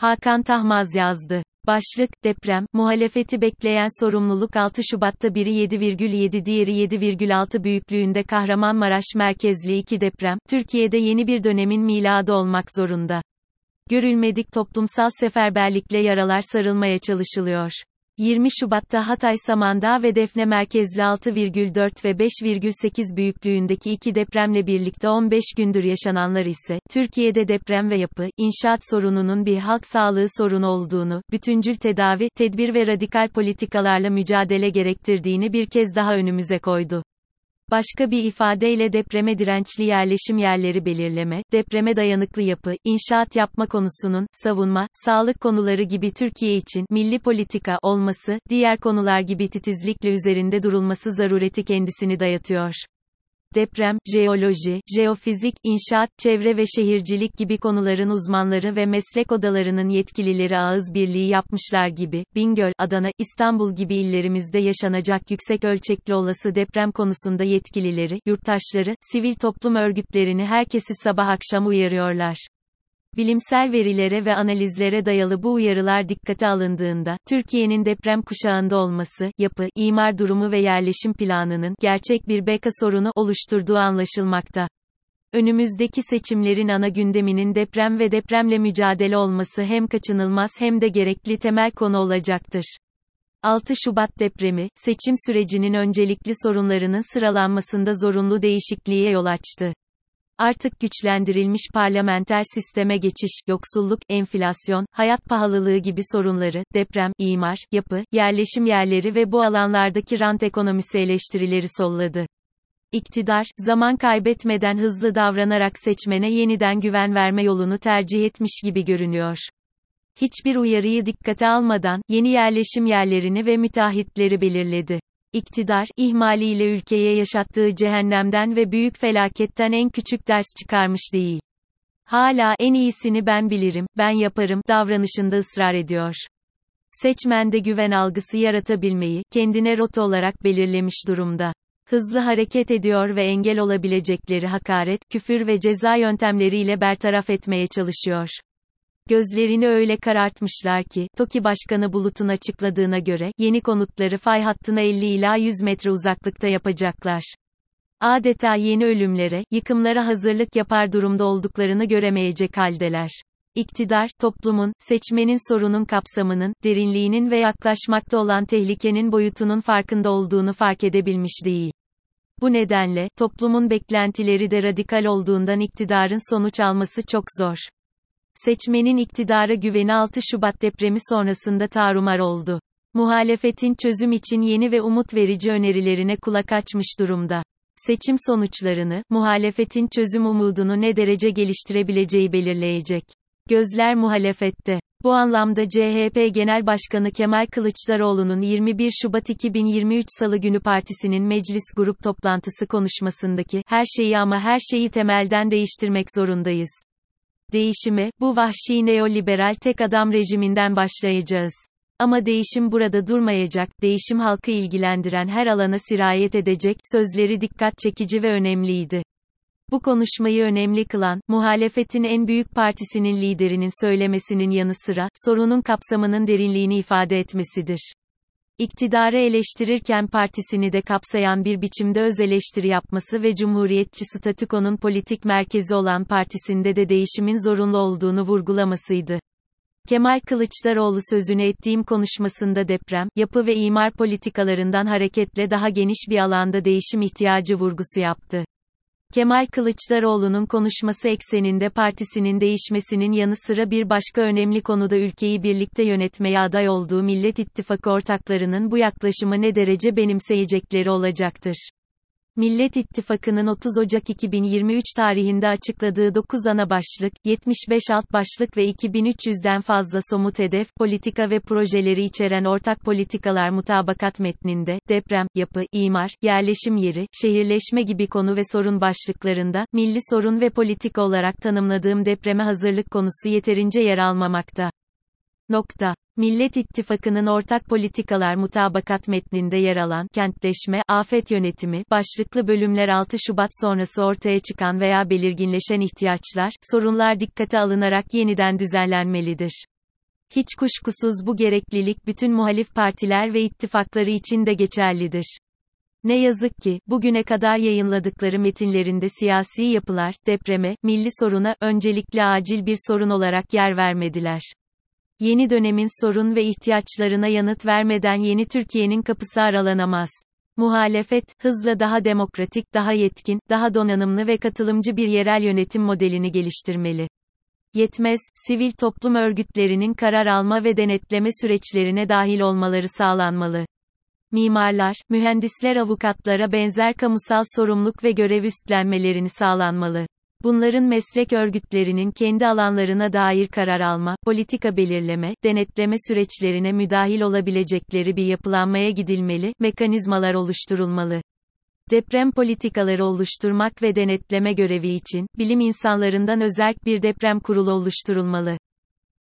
Hakan Tahmaz yazdı. Başlık, deprem, muhalefeti bekleyen sorumluluk 6 Şubat'ta biri 7,7 diğeri 7,6 büyüklüğünde Kahramanmaraş merkezli iki deprem, Türkiye'de yeni bir dönemin miladı olmak zorunda. Görülmedik toplumsal seferberlikle yaralar sarılmaya çalışılıyor. 20 Şubat'ta Hatay Samandağ ve Defne merkezli 6,4 ve 5,8 büyüklüğündeki iki depremle birlikte 15 gündür yaşananlar ise, Türkiye'de deprem ve yapı, inşaat sorununun bir halk sağlığı sorunu olduğunu, bütüncül tedavi, tedbir ve radikal politikalarla mücadele gerektirdiğini bir kez daha önümüze koydu. Başka bir ifadeyle depreme dirençli yerleşim yerleri belirleme, depreme dayanıklı yapı, inşaat yapma konusunun, savunma, sağlık konuları gibi Türkiye için milli politika olması, diğer konular gibi titizlikle üzerinde durulması zarureti kendisini dayatıyor deprem, jeoloji, jeofizik, inşaat, çevre ve şehircilik gibi konuların uzmanları ve meslek odalarının yetkilileri ağız birliği yapmışlar gibi, Bingöl, Adana, İstanbul gibi illerimizde yaşanacak yüksek ölçekli olası deprem konusunda yetkilileri, yurttaşları, sivil toplum örgütlerini herkesi sabah akşam uyarıyorlar. Bilimsel verilere ve analizlere dayalı bu uyarılar dikkate alındığında, Türkiye'nin deprem kuşağında olması, yapı, imar durumu ve yerleşim planının, gerçek bir beka sorunu oluşturduğu anlaşılmakta. Önümüzdeki seçimlerin ana gündeminin deprem ve depremle mücadele olması hem kaçınılmaz hem de gerekli temel konu olacaktır. 6 Şubat depremi, seçim sürecinin öncelikli sorunlarının sıralanmasında zorunlu değişikliğe yol açtı. Artık güçlendirilmiş parlamenter sisteme geçiş, yoksulluk, enflasyon, hayat pahalılığı gibi sorunları, deprem, imar, yapı, yerleşim yerleri ve bu alanlardaki rant ekonomisi eleştirileri solladı. İktidar, zaman kaybetmeden hızlı davranarak seçmene yeniden güven verme yolunu tercih etmiş gibi görünüyor. Hiçbir uyarıyı dikkate almadan, yeni yerleşim yerlerini ve müteahhitleri belirledi. İktidar, ihmaliyle ülkeye yaşattığı cehennemden ve büyük felaketten en küçük ders çıkarmış değil. Hala en iyisini ben bilirim, ben yaparım davranışında ısrar ediyor. Seçmende güven algısı yaratabilmeyi kendine rota olarak belirlemiş durumda. Hızlı hareket ediyor ve engel olabilecekleri hakaret, küfür ve ceza yöntemleriyle bertaraf etmeye çalışıyor. Gözlerini öyle karartmışlar ki, TOKİ Başkanı Bulut'un açıkladığına göre, yeni konutları fay hattına 50 ila 100 metre uzaklıkta yapacaklar. Adeta yeni ölümlere, yıkımlara hazırlık yapar durumda olduklarını göremeyecek haldeler. İktidar, toplumun, seçmenin sorunun kapsamının, derinliğinin ve yaklaşmakta olan tehlikenin boyutunun farkında olduğunu fark edebilmiş değil. Bu nedenle, toplumun beklentileri de radikal olduğundan iktidarın sonuç alması çok zor. Seçmenin iktidara güveni 6 Şubat depremi sonrasında tarumar oldu. Muhalefetin çözüm için yeni ve umut verici önerilerine kulak açmış durumda. Seçim sonuçlarını, muhalefetin çözüm umudunu ne derece geliştirebileceği belirleyecek. Gözler muhalefette. Bu anlamda CHP Genel Başkanı Kemal Kılıçdaroğlu'nun 21 Şubat 2023 Salı günü partisinin meclis grup toplantısı konuşmasındaki, her şeyi ama her şeyi temelden değiştirmek zorundayız Değişime, bu vahşi neoliberal tek adam rejiminden başlayacağız. Ama değişim burada durmayacak, değişim halkı ilgilendiren her alana sirayet edecek, sözleri dikkat çekici ve önemliydi. Bu konuşmayı önemli kılan, muhalefetin en büyük partisinin liderinin söylemesinin yanı sıra, sorunun kapsamının derinliğini ifade etmesidir. İktidarı eleştirirken partisini de kapsayan bir biçimde öz eleştiri yapması ve cumhuriyetçi statükonun politik merkezi olan partisinde de değişimin zorunlu olduğunu vurgulamasıydı. Kemal Kılıçdaroğlu sözünü ettiğim konuşmasında deprem, yapı ve imar politikalarından hareketle daha geniş bir alanda değişim ihtiyacı vurgusu yaptı. Kemal Kılıçdaroğlu'nun konuşması ekseninde partisinin değişmesinin yanı sıra bir başka önemli konuda ülkeyi birlikte yönetmeye aday olduğu Millet İttifakı ortaklarının bu yaklaşımı ne derece benimseyecekleri olacaktır. Millet İttifakı'nın 30 Ocak 2023 tarihinde açıkladığı 9 ana başlık, 75 alt başlık ve 2300'den fazla somut hedef, politika ve projeleri içeren ortak politikalar mutabakat metninde, deprem, yapı, imar, yerleşim yeri, şehirleşme gibi konu ve sorun başlıklarında, milli sorun ve politika olarak tanımladığım depreme hazırlık konusu yeterince yer almamakta. Nokta. Millet İttifakı'nın ortak politikalar mutabakat metninde yer alan kentleşme, afet yönetimi başlıklı bölümler 6 Şubat sonrası ortaya çıkan veya belirginleşen ihtiyaçlar, sorunlar dikkate alınarak yeniden düzenlenmelidir. Hiç kuşkusuz bu gereklilik bütün muhalif partiler ve ittifakları için de geçerlidir. Ne yazık ki, bugüne kadar yayınladıkları metinlerinde siyasi yapılar, depreme, milli soruna, öncelikli acil bir sorun olarak yer vermediler. Yeni dönemin sorun ve ihtiyaçlarına yanıt vermeden yeni Türkiye'nin kapısı aralanamaz. Muhalefet, hızla daha demokratik, daha yetkin, daha donanımlı ve katılımcı bir yerel yönetim modelini geliştirmeli. Yetmez, sivil toplum örgütlerinin karar alma ve denetleme süreçlerine dahil olmaları sağlanmalı. Mimarlar, mühendisler avukatlara benzer kamusal sorumluluk ve görev üstlenmelerini sağlanmalı. Bunların meslek örgütlerinin kendi alanlarına dair karar alma, politika belirleme, denetleme süreçlerine müdahil olabilecekleri bir yapılanmaya gidilmeli, mekanizmalar oluşturulmalı. Deprem politikaları oluşturmak ve denetleme görevi için, bilim insanlarından özerk bir deprem kurulu oluşturulmalı.